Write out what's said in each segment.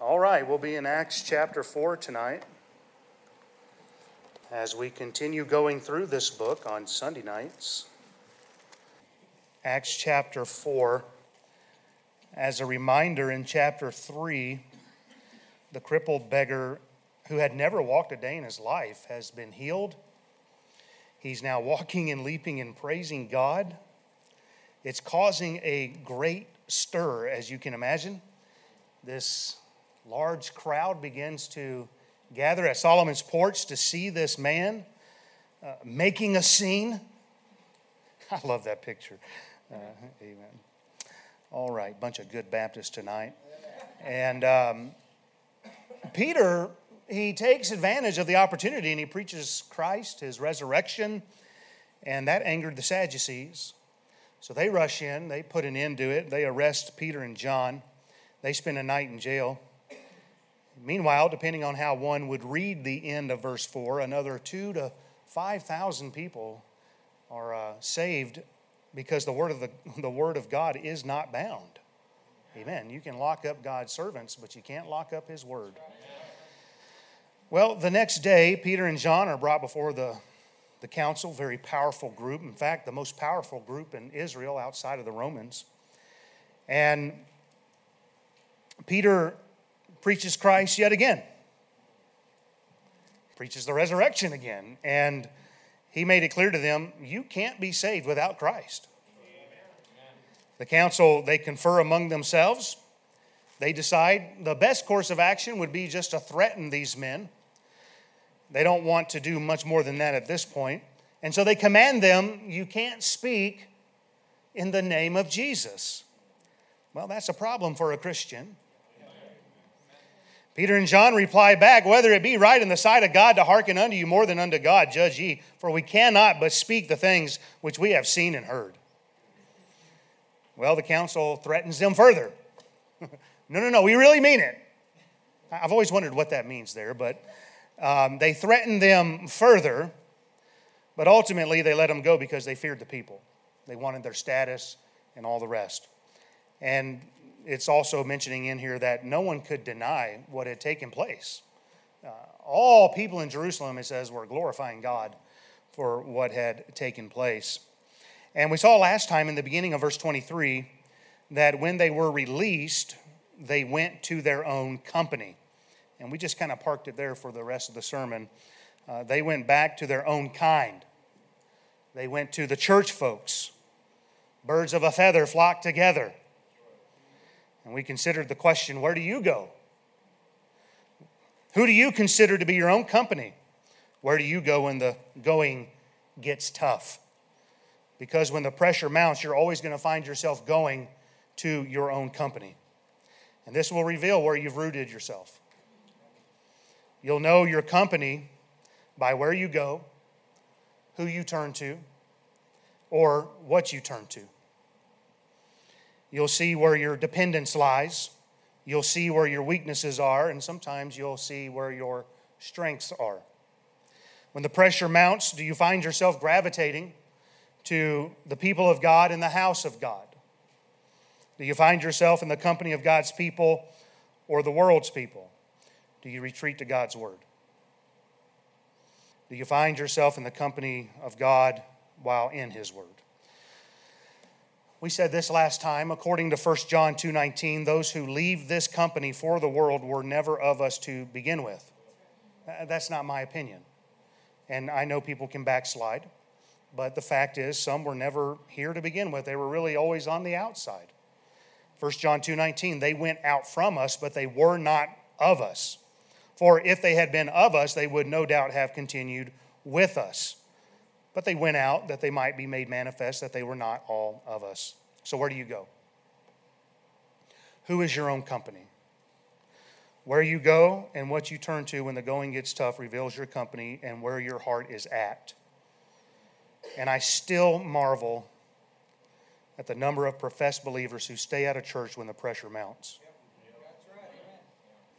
All right, we'll be in Acts chapter 4 tonight as we continue going through this book on Sunday nights. Acts chapter 4. As a reminder, in chapter 3, the crippled beggar who had never walked a day in his life has been healed. He's now walking and leaping and praising God. It's causing a great stir, as you can imagine. This large crowd begins to gather at Solomon's porch to see this man uh, making a scene. I love that picture. Uh, amen. All right, bunch of good Baptists tonight. And um, Peter, he takes advantage of the opportunity and he preaches Christ, his resurrection, and that angered the Sadducees. So they rush in, they put an end to it, they arrest Peter and John, they spend a night in jail. Meanwhile, depending on how one would read the end of verse 4, another two to 5,000 people are uh, saved because the word, of the, the word of God is not bound. Amen. You can lock up God's servants, but you can't lock up his word. Well, the next day, Peter and John are brought before the, the council, very powerful group. In fact, the most powerful group in Israel outside of the Romans. And Peter preaches Christ yet again, preaches the resurrection again. And he made it clear to them you can't be saved without Christ. The council, they confer among themselves. They decide the best course of action would be just to threaten these men. They don't want to do much more than that at this point. And so they command them, you can't speak in the name of Jesus. Well, that's a problem for a Christian. Peter and John reply back, Whether it be right in the sight of God to hearken unto you more than unto God, judge ye, for we cannot but speak the things which we have seen and heard. Well, the council threatens them further. no, no, no, we really mean it. I've always wondered what that means there, but um, they threatened them further, but ultimately they let them go because they feared the people. They wanted their status and all the rest. And it's also mentioning in here that no one could deny what had taken place. Uh, all people in Jerusalem, it says, were glorifying God for what had taken place. And we saw last time in the beginning of verse 23 that when they were released, they went to their own company. And we just kind of parked it there for the rest of the sermon. Uh, they went back to their own kind. They went to the church folks. Birds of a feather flock together. And we considered the question where do you go? Who do you consider to be your own company? Where do you go when the going gets tough? Because when the pressure mounts, you're always going to find yourself going to your own company. And this will reveal where you've rooted yourself. You'll know your company by where you go, who you turn to, or what you turn to. You'll see where your dependence lies. You'll see where your weaknesses are, and sometimes you'll see where your strengths are. When the pressure mounts, do you find yourself gravitating to the people of God in the house of God? Do you find yourself in the company of God's people or the world's people? Do you retreat to God's word? Do you find yourself in the company of God while in his word? We said this last time, according to 1 John 2:19, those who leave this company for the world were never of us to begin with. That's not my opinion. And I know people can backslide, but the fact is some were never here to begin with. They were really always on the outside. 1 John 2:19, they went out from us, but they were not of us. For if they had been of us, they would no doubt have continued with us but they went out that they might be made manifest that they were not all of us. So, where do you go? Who is your own company? Where you go and what you turn to when the going gets tough reveals your company and where your heart is at. And I still marvel at the number of professed believers who stay out of church when the pressure mounts.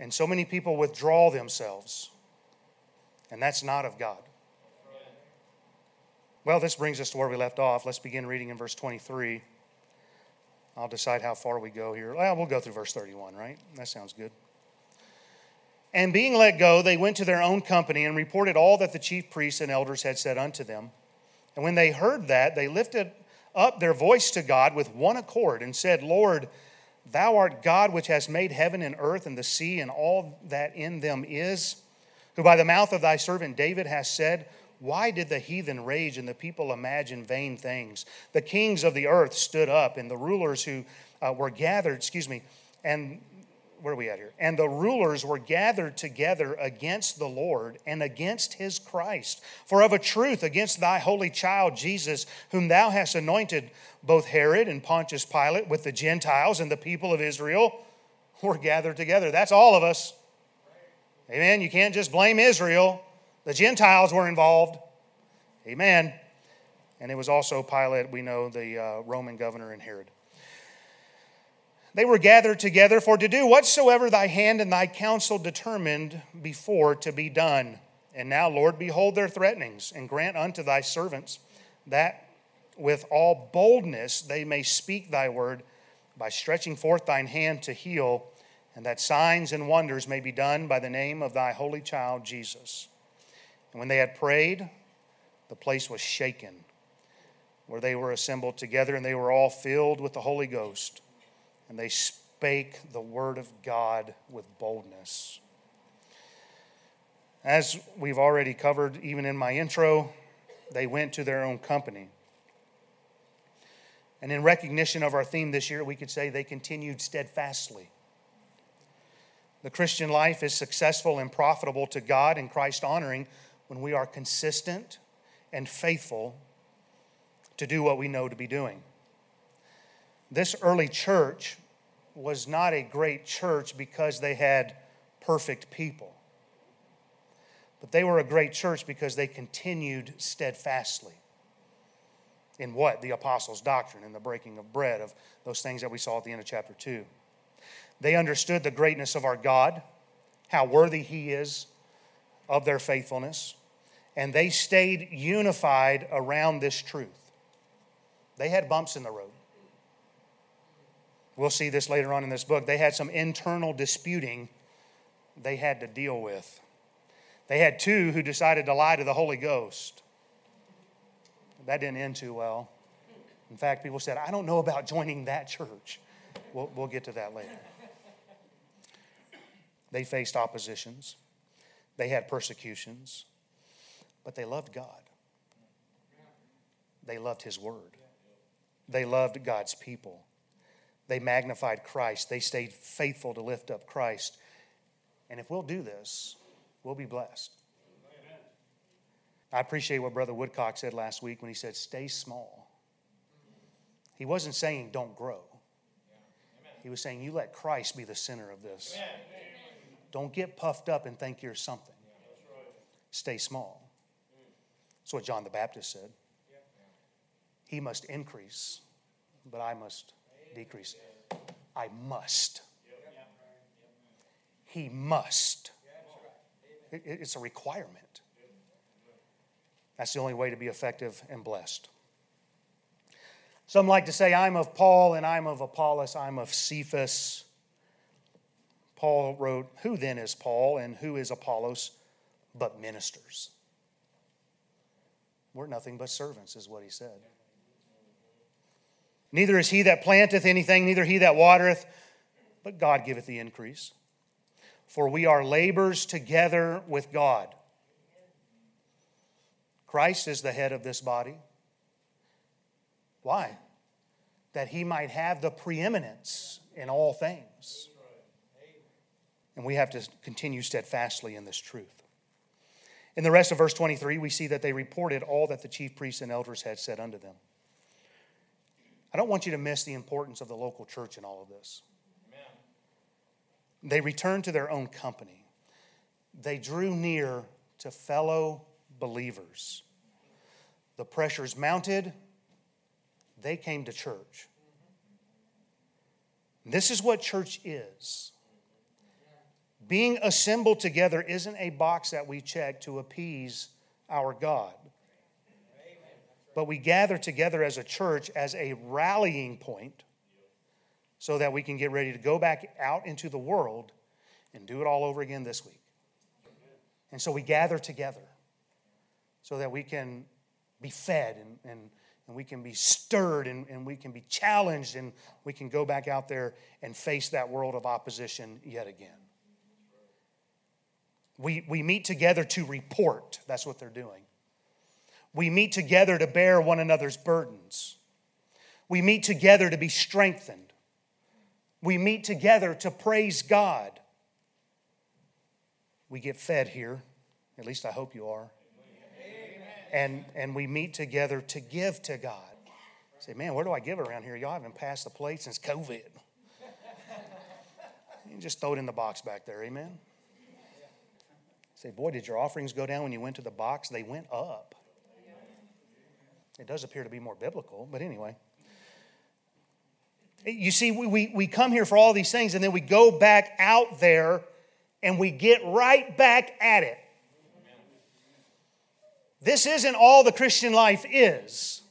And so many people withdraw themselves, and that's not of God. Well, this brings us to where we left off. Let's begin reading in verse 23. I'll decide how far we go here. Well, we'll go through verse 31, right? That sounds good. And being let go, they went to their own company and reported all that the chief priests and elders had said unto them. And when they heard that, they lifted up their voice to God with one accord and said, Lord, thou art God which hast made heaven and earth and the sea and all that in them is, who by the mouth of thy servant David has said, Why did the heathen rage and the people imagine vain things? The kings of the earth stood up, and the rulers who uh, were gathered, excuse me, and where are we at here? And the rulers were gathered together against the Lord and against his Christ. For of a truth, against thy holy child Jesus, whom thou hast anointed, both Herod and Pontius Pilate with the Gentiles and the people of Israel were gathered together. That's all of us. Amen. You can't just blame Israel, the Gentiles were involved. Amen. And it was also Pilate, we know, the uh, Roman governor, and Herod. They were gathered together for to do whatsoever thy hand and thy counsel determined before to be done. And now, Lord, behold their threatenings, and grant unto thy servants that with all boldness they may speak thy word by stretching forth thine hand to heal, and that signs and wonders may be done by the name of thy holy child Jesus. And when they had prayed, the place was shaken, where they were assembled together, and they were all filled with the Holy Ghost and they spake the word of God with boldness. As we've already covered, even in my intro, they went to their own company. And in recognition of our theme this year, we could say they continued steadfastly. The Christian life is successful and profitable to God and Christ honoring when we are consistent and faithful to do what we know to be doing. This early church was not a great church because they had perfect people, but they were a great church because they continued steadfastly in what? The apostles' doctrine and the breaking of bread, of those things that we saw at the end of chapter 2. They understood the greatness of our God, how worthy He is of their faithfulness, and they stayed unified around this truth. They had bumps in the road. We'll see this later on in this book. They had some internal disputing they had to deal with. They had two who decided to lie to the Holy Ghost. That didn't end too well. In fact, people said, I don't know about joining that church. We'll, we'll get to that later. They faced oppositions, they had persecutions, but they loved God. They loved His Word, they loved God's people. They magnified Christ. They stayed faithful to lift up Christ. And if we'll do this, we'll be blessed. I appreciate what Brother Woodcock said last week when he said, stay small. He wasn't saying don't grow, he was saying you let Christ be the center of this. Don't get puffed up and think you're something. Stay small. That's what John the Baptist said. He must increase, but I must decrease. I must. He must. It's a requirement. That's the only way to be effective and blessed. Some like to say, I'm of Paul and I'm of Apollos, I'm of Cephas. Paul wrote, Who then is Paul and who is Apollos but ministers? We're nothing but servants, is what he said. Neither is he that planteth anything, neither he that watereth, but God giveth the increase. For we are labors together with God. Christ is the head of this body. Why? That he might have the preeminence in all things. And we have to continue steadfastly in this truth. In the rest of verse 23, we see that they reported all that the chief priests and elders had said unto them. I don't want you to miss the importance of the local church in all of this. Amen. They returned to their own company, they drew near to fellow believers. The pressures mounted, they came to church. Mm-hmm. This is what church is. Being assembled together isn't a box that we check to appease our God but we gather together as a church as a rallying point so that we can get ready to go back out into the world and do it all over again this week. And so we gather together so that we can be fed and, and, and we can be stirred and, and we can be challenged and we can go back out there and face that world of opposition yet again. We, we meet together to report. That's what they're doing. We meet together to bear one another's burdens. We meet together to be strengthened. We meet together to praise God. We get fed here. At least I hope you are. And, and we meet together to give to God. Say, man, where do I give around here? Y'all haven't passed the plate since COVID. You just throw it in the box back there, amen? Say, boy, did your offerings go down when you went to the box? They went up. It does appear to be more biblical, but anyway. You see, we, we, we come here for all these things and then we go back out there and we get right back at it. This isn't all the Christian life is.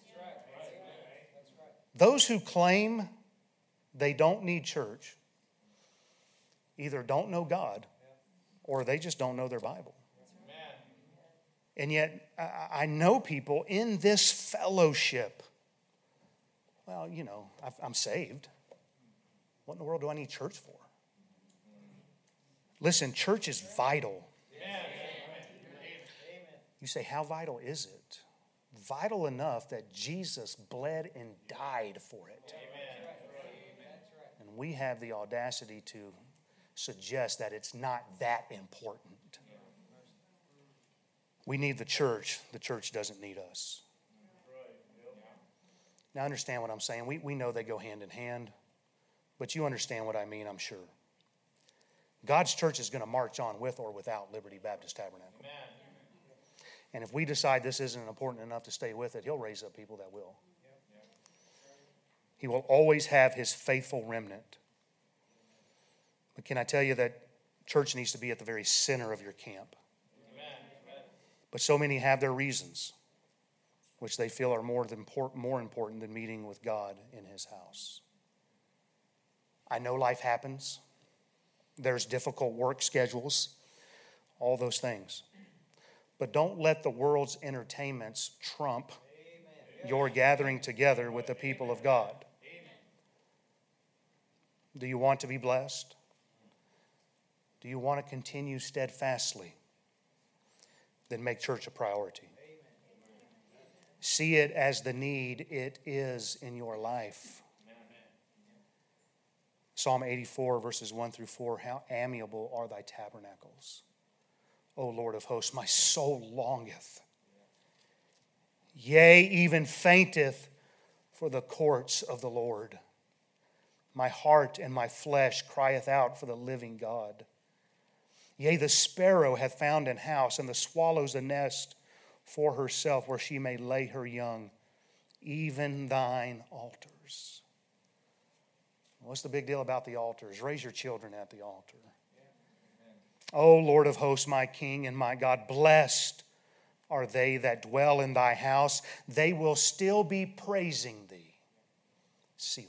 Those who claim they don't need church either don't know God or they just don't know their Bible. And yet, I know people in this fellowship. Well, you know, I'm saved. What in the world do I need church for? Listen, church is vital. You say, how vital is it? Vital enough that Jesus bled and died for it. And we have the audacity to suggest that it's not that important. We need the church, the church doesn't need us. Now, understand what I'm saying. We, we know they go hand in hand, but you understand what I mean, I'm sure. God's church is going to march on with or without Liberty Baptist Tabernacle. Amen. And if we decide this isn't important enough to stay with it, He'll raise up people that will. He will always have His faithful remnant. But can I tell you that church needs to be at the very center of your camp? But so many have their reasons, which they feel are more, than, more important than meeting with God in His house. I know life happens, there's difficult work schedules, all those things. But don't let the world's entertainments trump your gathering together with the people of God. Do you want to be blessed? Do you want to continue steadfastly? then make church a priority. See it as the need it is in your life. Psalm 84, verses 1 through 4 How amiable are thy tabernacles, O Lord of hosts! My soul longeth, yea, even fainteth for the courts of the Lord. My heart and my flesh crieth out for the living God. Yea, the sparrow hath found an house, and the swallows a nest for herself where she may lay her young, even thine altars. What's the big deal about the altars? Raise your children at the altar. O Lord of hosts, my King and my God, blessed are they that dwell in thy house. They will still be praising thee. Selah.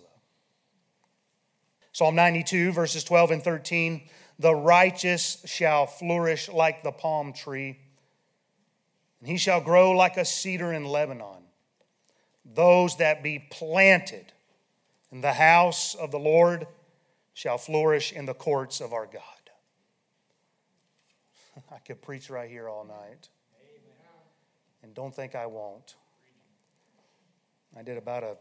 Psalm 92, verses 12 and 13. The righteous shall flourish like the palm tree, and he shall grow like a cedar in Lebanon. Those that be planted in the house of the Lord shall flourish in the courts of our God. I could preach right here all night. And don't think I won't. I did about a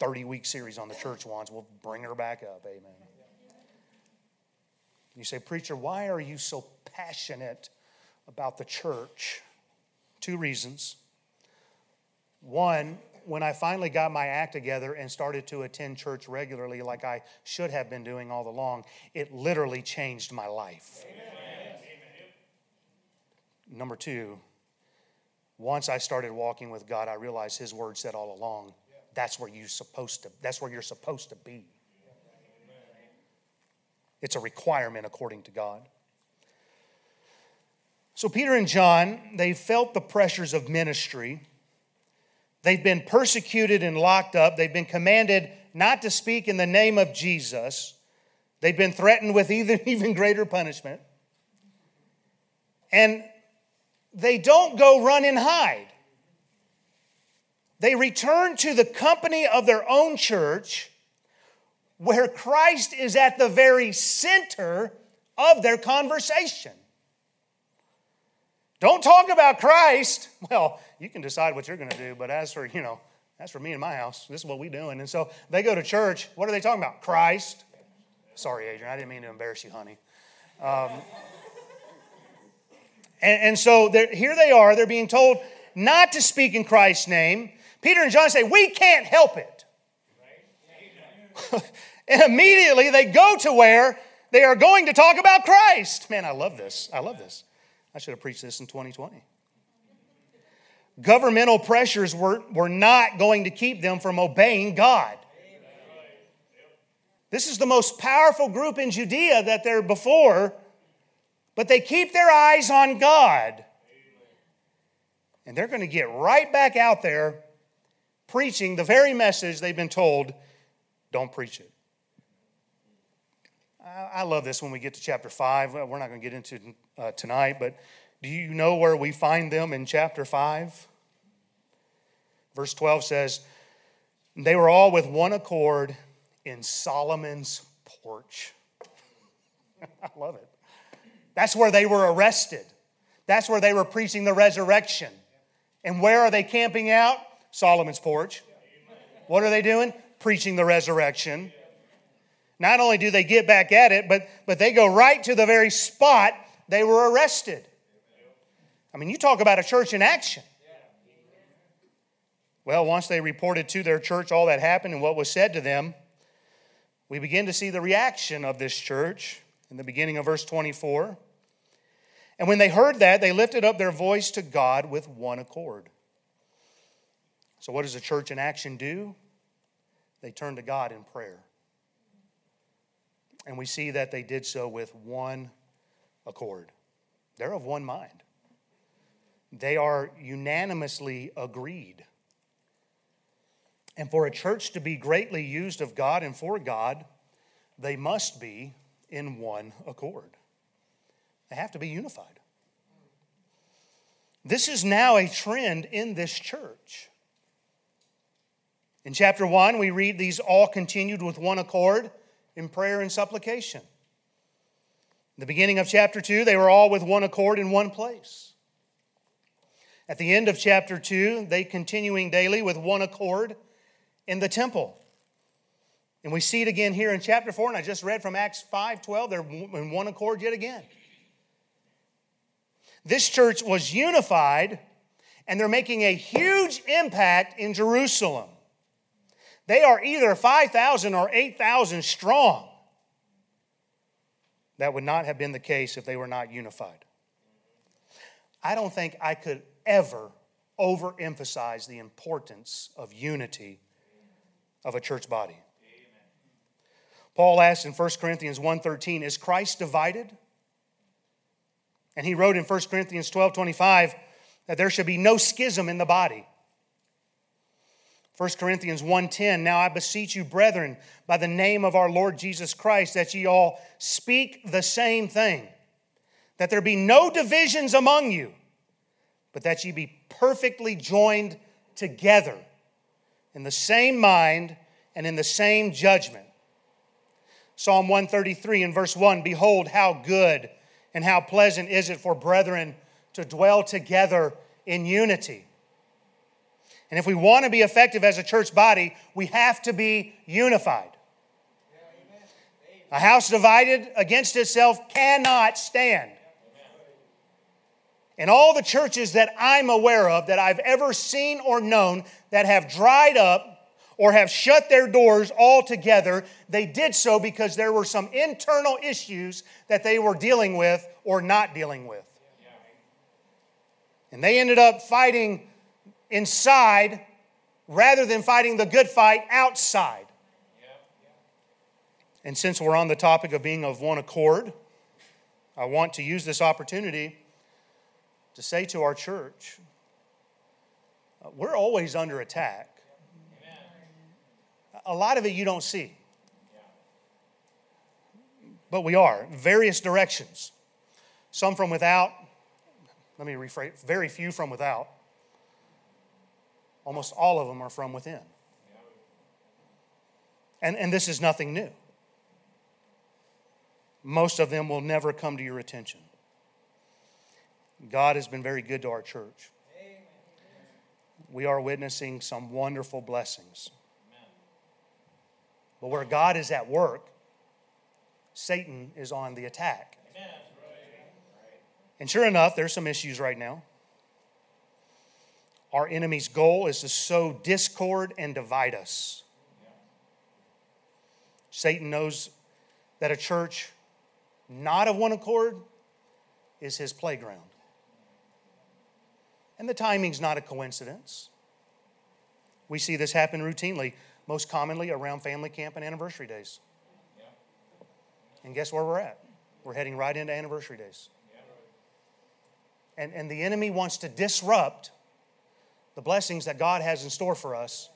30 week series on the church once. We'll bring her back up. Amen. You say, Preacher, why are you so passionate about the church? Two reasons. One, when I finally got my act together and started to attend church regularly, like I should have been doing all along, it literally changed my life. Amen. Number two, once I started walking with God, I realized His word said all along, that's where you supposed to. That's where you're supposed to be. It's a requirement according to God. So, Peter and John, they felt the pressures of ministry. They've been persecuted and locked up. They've been commanded not to speak in the name of Jesus. They've been threatened with even, even greater punishment. And they don't go run and hide. They return to the company of their own church where Christ is at the very center of their conversation. Don't talk about Christ. Well, you can decide what you're going to do, but as for, you know, as for me and my house, this is what we're doing. And so they go to church. What are they talking about? Christ. Sorry, Adrian, I didn't mean to embarrass you, honey. Um, and, and so here they are. They're being told not to speak in Christ's name. Peter and John say, We can't help it. and immediately they go to where they are going to talk about Christ. Man, I love this. I love this. I should have preached this in 2020. Governmental pressures were, were not going to keep them from obeying God. This is the most powerful group in Judea that they're before, but they keep their eyes on God. And they're going to get right back out there preaching the very message they've been told don't preach it. I love this when we get to chapter 5. We're not going to get into uh, tonight, but do you know where we find them in chapter 5? Verse 12 says, They were all with one accord in Solomon's porch. I love it. That's where they were arrested. That's where they were preaching the resurrection. And where are they camping out? Solomon's porch. What are they doing? Preaching the resurrection. Not only do they get back at it, but, but they go right to the very spot they were arrested. I mean, you talk about a church in action. Well, once they reported to their church all that happened and what was said to them, we begin to see the reaction of this church in the beginning of verse 24. And when they heard that, they lifted up their voice to God with one accord. So, what does a church in action do? They turn to God in prayer. And we see that they did so with one accord. They're of one mind, they are unanimously agreed. And for a church to be greatly used of God and for God, they must be in one accord. They have to be unified. This is now a trend in this church. In chapter 1, we read these all continued with one accord in prayer and supplication. In the beginning of chapter 2, they were all with one accord in one place. At the end of chapter 2, they continuing daily with one accord in the temple. And we see it again here in chapter 4, and I just read from Acts 5 12, they're in one accord yet again. This church was unified, and they're making a huge impact in Jerusalem. They are either 5,000 or 8,000 strong. That would not have been the case if they were not unified. I don't think I could ever overemphasize the importance of unity of a church body. Paul asked in 1 Corinthians 1:13, is Christ divided? And he wrote in 1 Corinthians 12:25 that there should be no schism in the body 1 Corinthians 1:10 Now I beseech you brethren by the name of our Lord Jesus Christ that ye all speak the same thing that there be no divisions among you but that ye be perfectly joined together in the same mind and in the same judgment. Psalm 133 in verse 1 Behold how good and how pleasant is it for brethren to dwell together in unity and if we want to be effective as a church body, we have to be unified. A house divided against itself cannot stand. And all the churches that I'm aware of, that I've ever seen or known, that have dried up or have shut their doors altogether, they did so because there were some internal issues that they were dealing with or not dealing with. And they ended up fighting inside rather than fighting the good fight outside. And since we're on the topic of being of one accord, I want to use this opportunity to say to our church uh, we're always under attack. A lot of it you don't see. but we are. Various directions. Some from without. Let me rephrase very few from without. Almost all of them are from within. And, and this is nothing new. Most of them will never come to your attention. God has been very good to our church. We are witnessing some wonderful blessings. But where God is at work, Satan is on the attack. And sure enough, there's some issues right now. Our enemy's goal is to sow discord and divide us. Satan knows that a church not of one accord is his playground. And the timing's not a coincidence. We see this happen routinely, most commonly around family camp and anniversary days. And guess where we're at? We're heading right into anniversary days. And, and the enemy wants to disrupt the blessings that God has in store for us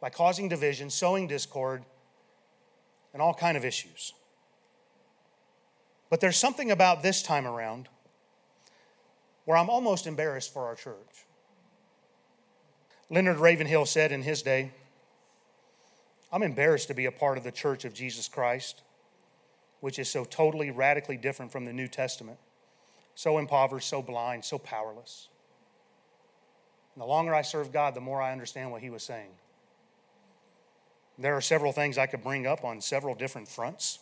by causing division, sowing discord, and all kind of issues. But there's something about this time around where I'm almost embarrassed for our church. Leonard Ravenhill said in his day, I'm embarrassed to be a part of the church of Jesus Christ, which is so totally, radically different from the New Testament, so impoverished, so blind, so powerless. And the longer I serve God, the more I understand what he was saying. There are several things I could bring up on several different fronts.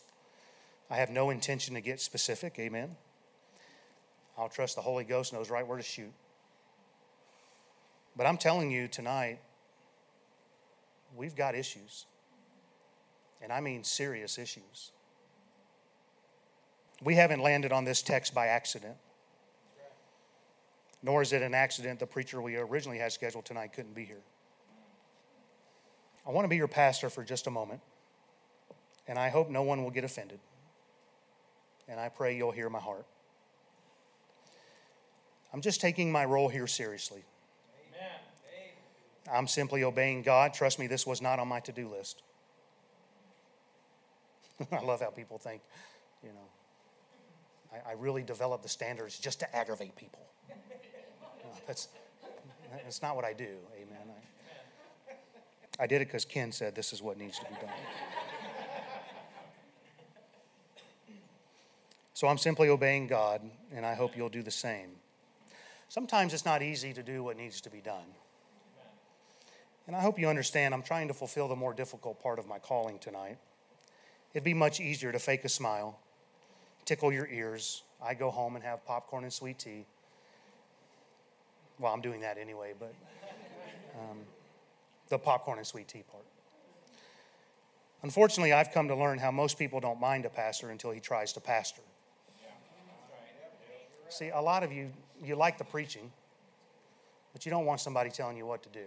I have no intention to get specific, amen. I'll trust the Holy Ghost knows right where to shoot. But I'm telling you tonight, we've got issues. And I mean serious issues. We haven't landed on this text by accident. Nor is it an accident the preacher we originally had scheduled tonight couldn't be here. I want to be your pastor for just a moment, and I hope no one will get offended. And I pray you'll hear my heart. I'm just taking my role here seriously. Amen. I'm simply obeying God. Trust me, this was not on my to do list. I love how people think, you know, I, I, really develop the standards just to aggravate people. That's, that's not what I do. Amen. I, I did it because Ken said this is what needs to be done. So I'm simply obeying God, and I hope you'll do the same. Sometimes it's not easy to do what needs to be done. And I hope you understand I'm trying to fulfill the more difficult part of my calling tonight. It'd be much easier to fake a smile, tickle your ears. I go home and have popcorn and sweet tea. Well, I'm doing that anyway, but um, the popcorn and sweet tea part. Unfortunately, I've come to learn how most people don't mind a pastor until he tries to pastor. See, a lot of you, you like the preaching, but you don't want somebody telling you what to do.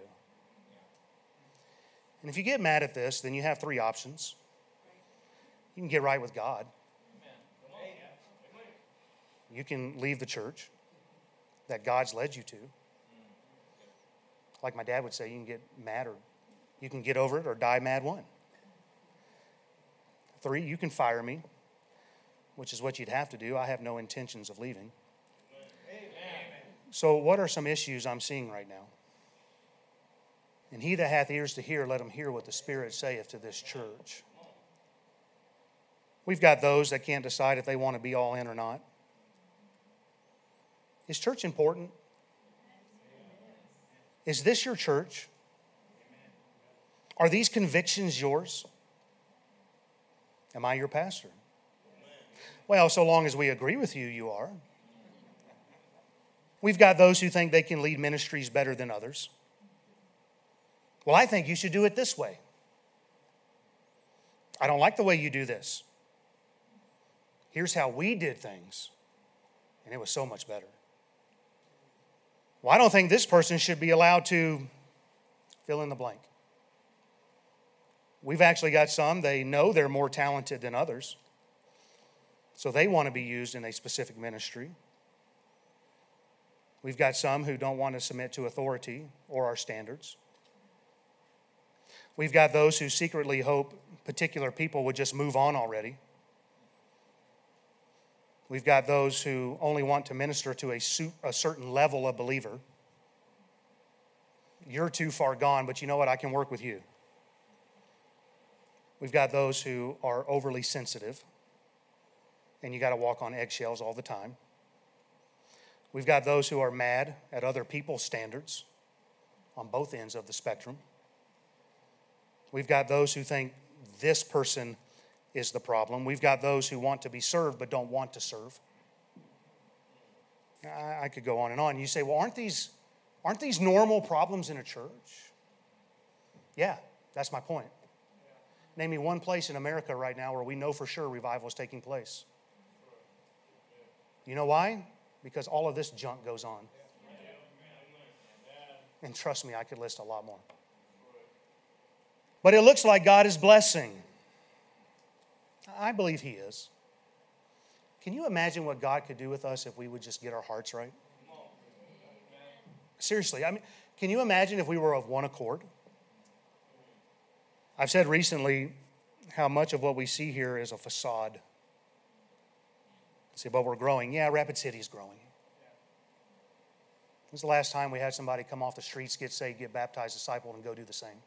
And if you get mad at this, then you have three options. You can get right with God. You can leave the church that God's led you to. Like my dad would say, you can get mad or you can get over it or die mad one. Three, you can fire me, which is what you'd have to do. I have no intentions of leaving. So, what are some issues I'm seeing right now? And he that hath ears to hear, let him hear what the Spirit saith to this church. We've got those that can't decide if they want to be all in or not. Is church important? Is this your church? Are these convictions yours? Am I your pastor? Well, so long as we agree with you, you are. We've got those who think they can lead ministries better than others. Well, I think you should do it this way. I don't like the way you do this. Here's how we did things, and it was so much better. Well, I don't think this person should be allowed to fill in the blank. We've actually got some, they know they're more talented than others, so they want to be used in a specific ministry. We've got some who don't want to submit to authority or our standards. We've got those who secretly hope particular people would just move on already We've got those who only want to minister to a, a certain level of believer. You're too far gone, but you know what? I can work with you. We've got those who are overly sensitive, and you got to walk on eggshells all the time. We've got those who are mad at other people's standards on both ends of the spectrum. We've got those who think this person is the problem. We've got those who want to be served but don't want to serve. I, could go on and on. You say, well, aren't these, aren't these normal problems in a church? Yeah, that's my point. Name me one place in America right now where we know for sure revival is taking place. You know why? Because all of this junk goes on. And trust me, I could list a lot more. But it looks like God is blessing. I believe He is. Can you imagine what God could do with us if we would just get our hearts right? Seriously, I mean, can you imagine if we were of one accord? I've said recently how much of what we see here is a facade. See, but we're growing. Yeah, Rapid City is growing. When's the last time we had somebody come off the streets, get saved, get baptized, discipled, and go do the same?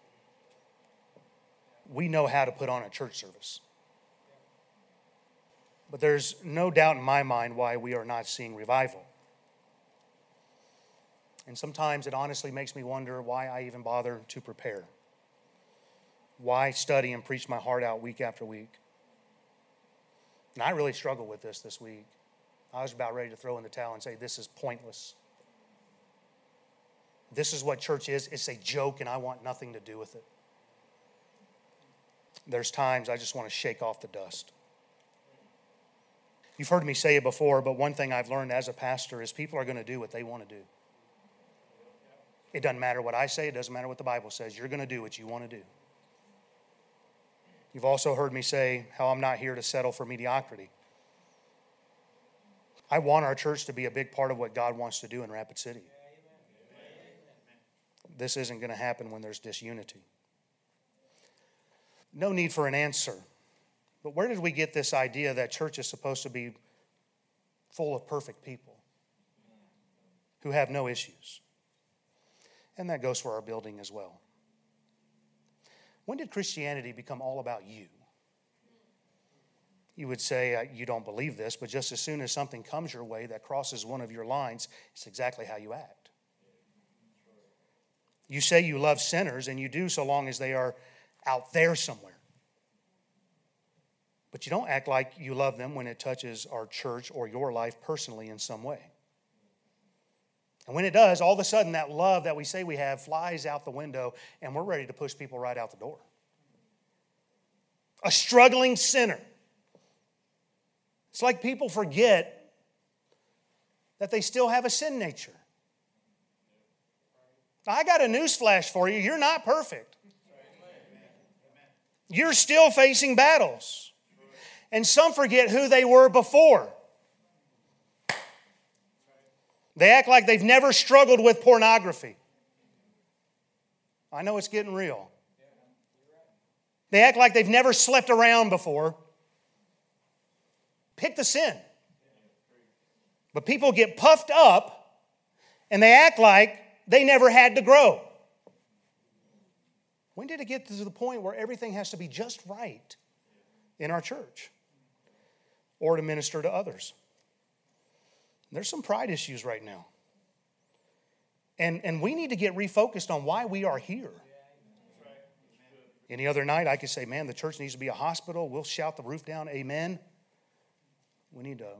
We know how to put on a church service. But there's no doubt in my mind why we are not seeing revival. And sometimes it honestly makes me wonder why I even bother to prepare. Why study and preach my heart out week after week? And I really struggled with this this week. I was about ready to throw in the towel and say, This is pointless. This is what church is. It's a joke, and I want nothing to do with it. There's times I just want to shake off the dust. You've heard me say it before, but one thing I've learned as a pastor is people are going to do what they want to do. It doesn't matter what I say, it doesn't matter what the Bible says. You're going to do what you want to do. You've also heard me say how I'm not here to settle for mediocrity. I want our church to be a big part of what God wants to do in Rapid City. This isn't going to happen when there's disunity. No need for an answer. But where did we get this idea that church is supposed to be full of perfect people who have no issues? And that goes for our building as well. When did Christianity become all about you? You would say, uh, You don't believe this, but just as soon as something comes your way that crosses one of your lines, it's exactly how you act. You say you love sinners, and you do so long as they are out there somewhere. But you don't act like you love them when it touches our church or your life personally in some way. And when it does, all of a sudden that love that we say we have flies out the window and we're ready to push people right out the door. A struggling sinner. It's like people forget that they still have a sin nature. I got a news flash for you. You're not perfect. You're still facing battles and some forget who they were before. They act like they've never struggled with pornography. I know it's getting real. They act like they've never slept around before. Pick the sin. But people get puffed up and they act like they never had to grow. When did it get to the point where everything has to be just right in our church? Or to minister to others. There's some pride issues right now. And, and we need to get refocused on why we are here. Any other night, I could say, man, the church needs to be a hospital. We'll shout the roof down, amen. We need to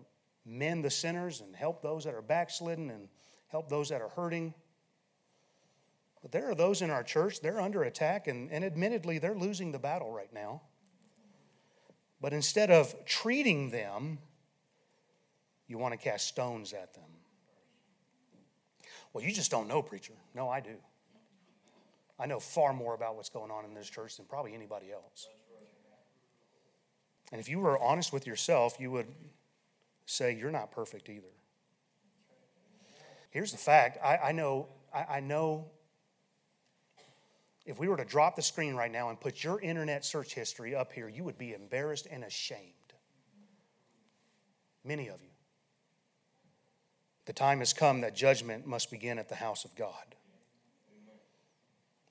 mend the sinners and help those that are backslidden and help those that are hurting. But there are those in our church, they're under attack, and, and admittedly, they're losing the battle right now. But instead of treating them, you want to cast stones at them. Well, you just don't know, preacher. No, I do. I know far more about what's going on in this church than probably anybody else. And if you were honest with yourself, you would say, You're not perfect either. Here's the fact I, I know, I, I know if we were to drop the screen right now and put your internet search history up here, you would be embarrassed and ashamed. Many of you. The time has come that judgment must begin at the house of God.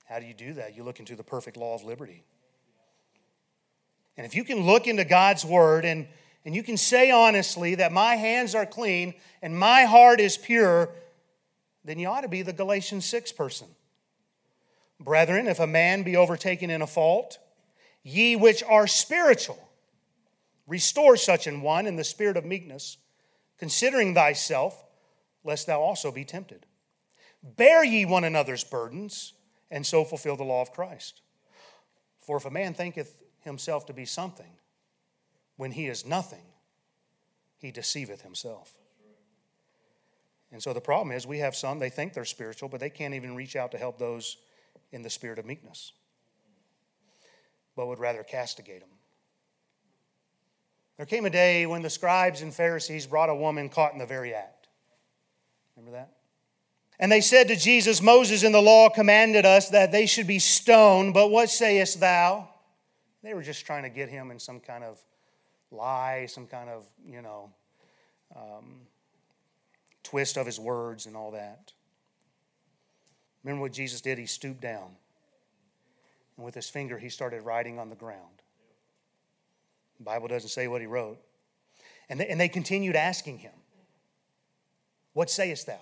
How do you do that? You look into the perfect law of liberty. And if you can look into God's word and, and you can say honestly that my hands are clean and my heart is pure, then you ought to be the Galatians 6 person. Brethren, if a man be overtaken in a fault, ye which are spiritual, restore such an one in the spirit of meekness, considering thyself, lest thou also be tempted. Bear ye one another's burdens, and so fulfill the law of Christ. For if a man thinketh himself to be something when he is nothing, he deceiveth himself. And so the problem is, we have some, they think they're spiritual, but they can't even reach out to help those in the spirit of meekness, but would rather castigate them. There came a day when the scribes and Pharisees brought a woman caught in the very act. Remember that? And they said to Jesus, Moses in the law commanded us that they should be stoned, but what sayest thou? They were just trying to get him in some kind of lie, some kind of, you know, um, twist of his words and all that. Remember what Jesus did? He stooped down, and with his finger, he started writing on the ground. The Bible doesn't say what he wrote. And they, and they continued asking him, What sayest thou?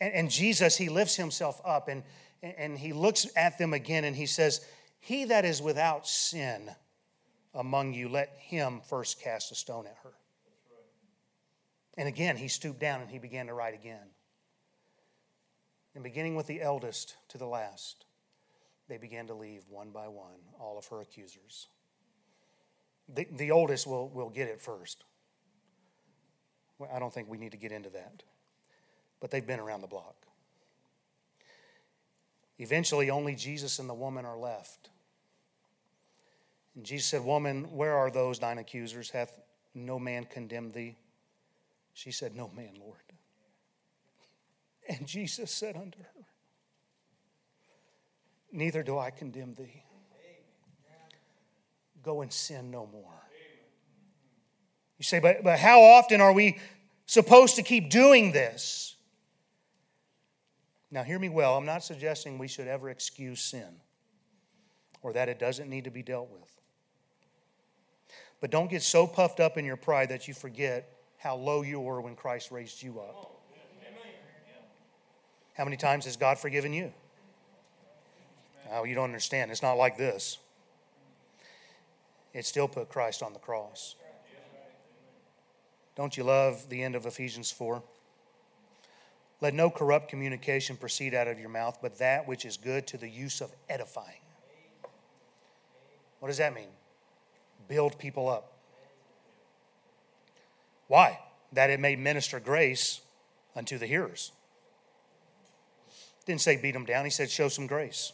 And, and Jesus, he lifts himself up and, and he looks at them again and he says, he that is without sin among you, let him first cast a stone at her. And again, he stooped down and he began to write again. And beginning with the eldest to the last, they began to leave one by one all of her accusers. The, the oldest will, will get it first. I don't think we need to get into that. But they've been around the block. Eventually, only Jesus and the woman are left. And Jesus said, Woman, where are those thine accusers? Hath no man condemned thee? She said, No man, Lord. And Jesus said unto her, Neither do I condemn thee. Go and sin no more. You say, but, but how often are we supposed to keep doing this? Now, hear me well. I'm not suggesting we should ever excuse sin or that it doesn't need to be dealt with. But don't get so puffed up in your pride that you forget how low you were when Christ raised you up. How many times has God forgiven you? Oh, you don't understand. It's not like this. It still put Christ on the cross. Don't you love the end of Ephesians 4? Let no corrupt communication proceed out of your mouth, but that which is good to the use of edifying. What does that mean? build people up. Why? That it may minister grace unto the hearers. Didn't say beat them down, he said show some grace.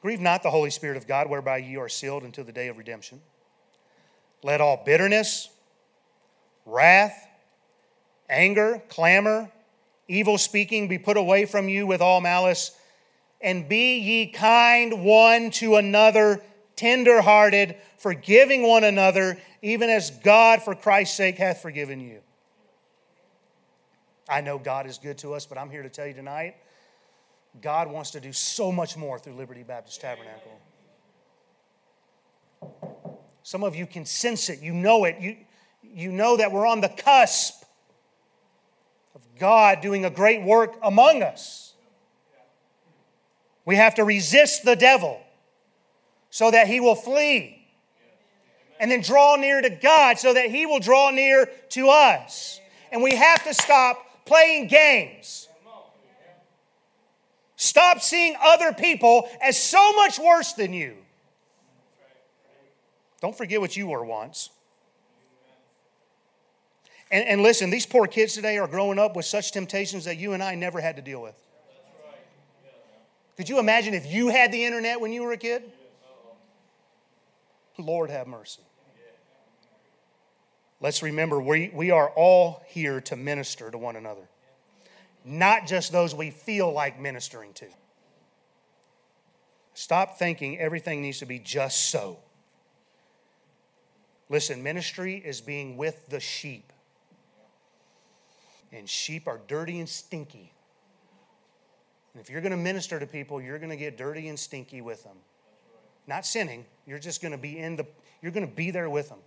Grieve not the Holy Spirit of God, whereby ye are sealed until the day of redemption. Let all bitterness, wrath, anger, clamor, evil speaking be put away from you with all malice, and be ye kind one to another, tenderhearted, forgiving one another, even as God, for Christ's sake, hath forgiven you. I know God is good to us, but I'm here to tell you tonight God wants to do so much more through Liberty Baptist Tabernacle. Some of you can sense it, you know it, you, you know that we're on the cusp of God doing a great work among us. We have to resist the devil so that he will flee and then draw near to God so that He will draw near to us. And we have to stop playing games. Stop seeing other people as so much worse than you. Don't forget what you were once. And, and, listen, these poor kids today are growing up with such temptations that you and I never had to deal with. Could you imagine if you had the internet when you were a kid? Lord have mercy. Let's remember we, we are all here to minister to one another, not just those we feel like ministering to. Stop thinking everything needs to be just so. Listen, ministry is being with the sheep. And sheep are dirty and stinky. And if you're going to minister to people, you're going to get dirty and stinky with them. Not sinning, you're just going to be in the you're going to be there with them.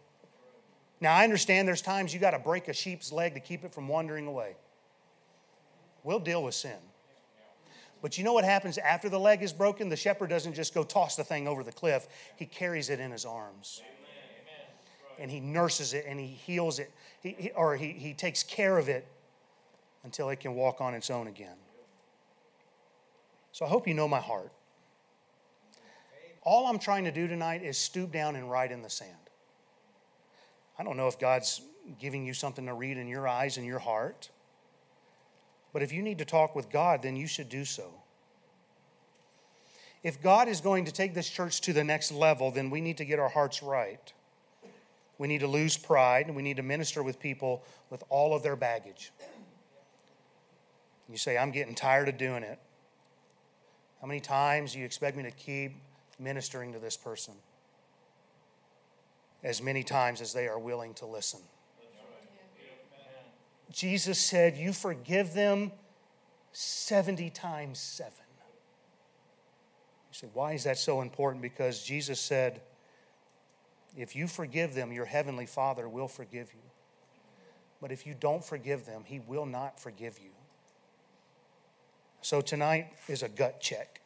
Now, I understand there's times you got to break a sheep's leg to keep it from wandering away. We'll deal with sin. But you know what happens after the leg is broken? The shepherd doesn't just go toss the thing over the cliff, he carries it in his arms. And he nurses it and he heals it, he, he, or he, he takes care of it until it can walk on its own again. So I hope you know my heart. All I'm trying to do tonight is stoop down and write in the sand. I don't know if God's giving you something to read in your eyes and your heart. But if you need to talk with God, then you should do so. If God is going to take this church to the next level, then we need to get our hearts right. We need to lose pride and we need to minister with people with all of their baggage. You say, I'm getting tired of doing it. How many times do you expect me to keep ministering to this person? As many times as they are willing to listen. Jesus said, You forgive them 70 times seven. You say, Why is that so important? Because Jesus said, If you forgive them, your heavenly Father will forgive you. But if you don't forgive them, He will not forgive you. So tonight is a gut check.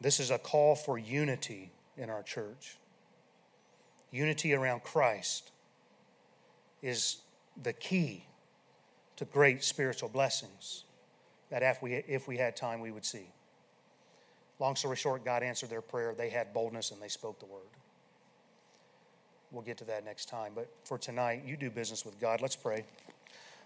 This is a call for unity in our church. Unity around Christ is the key to great spiritual blessings that if we, if we had time, we would see. Long story short, God answered their prayer. They had boldness and they spoke the word. We'll get to that next time. But for tonight, you do business with God. Let's pray.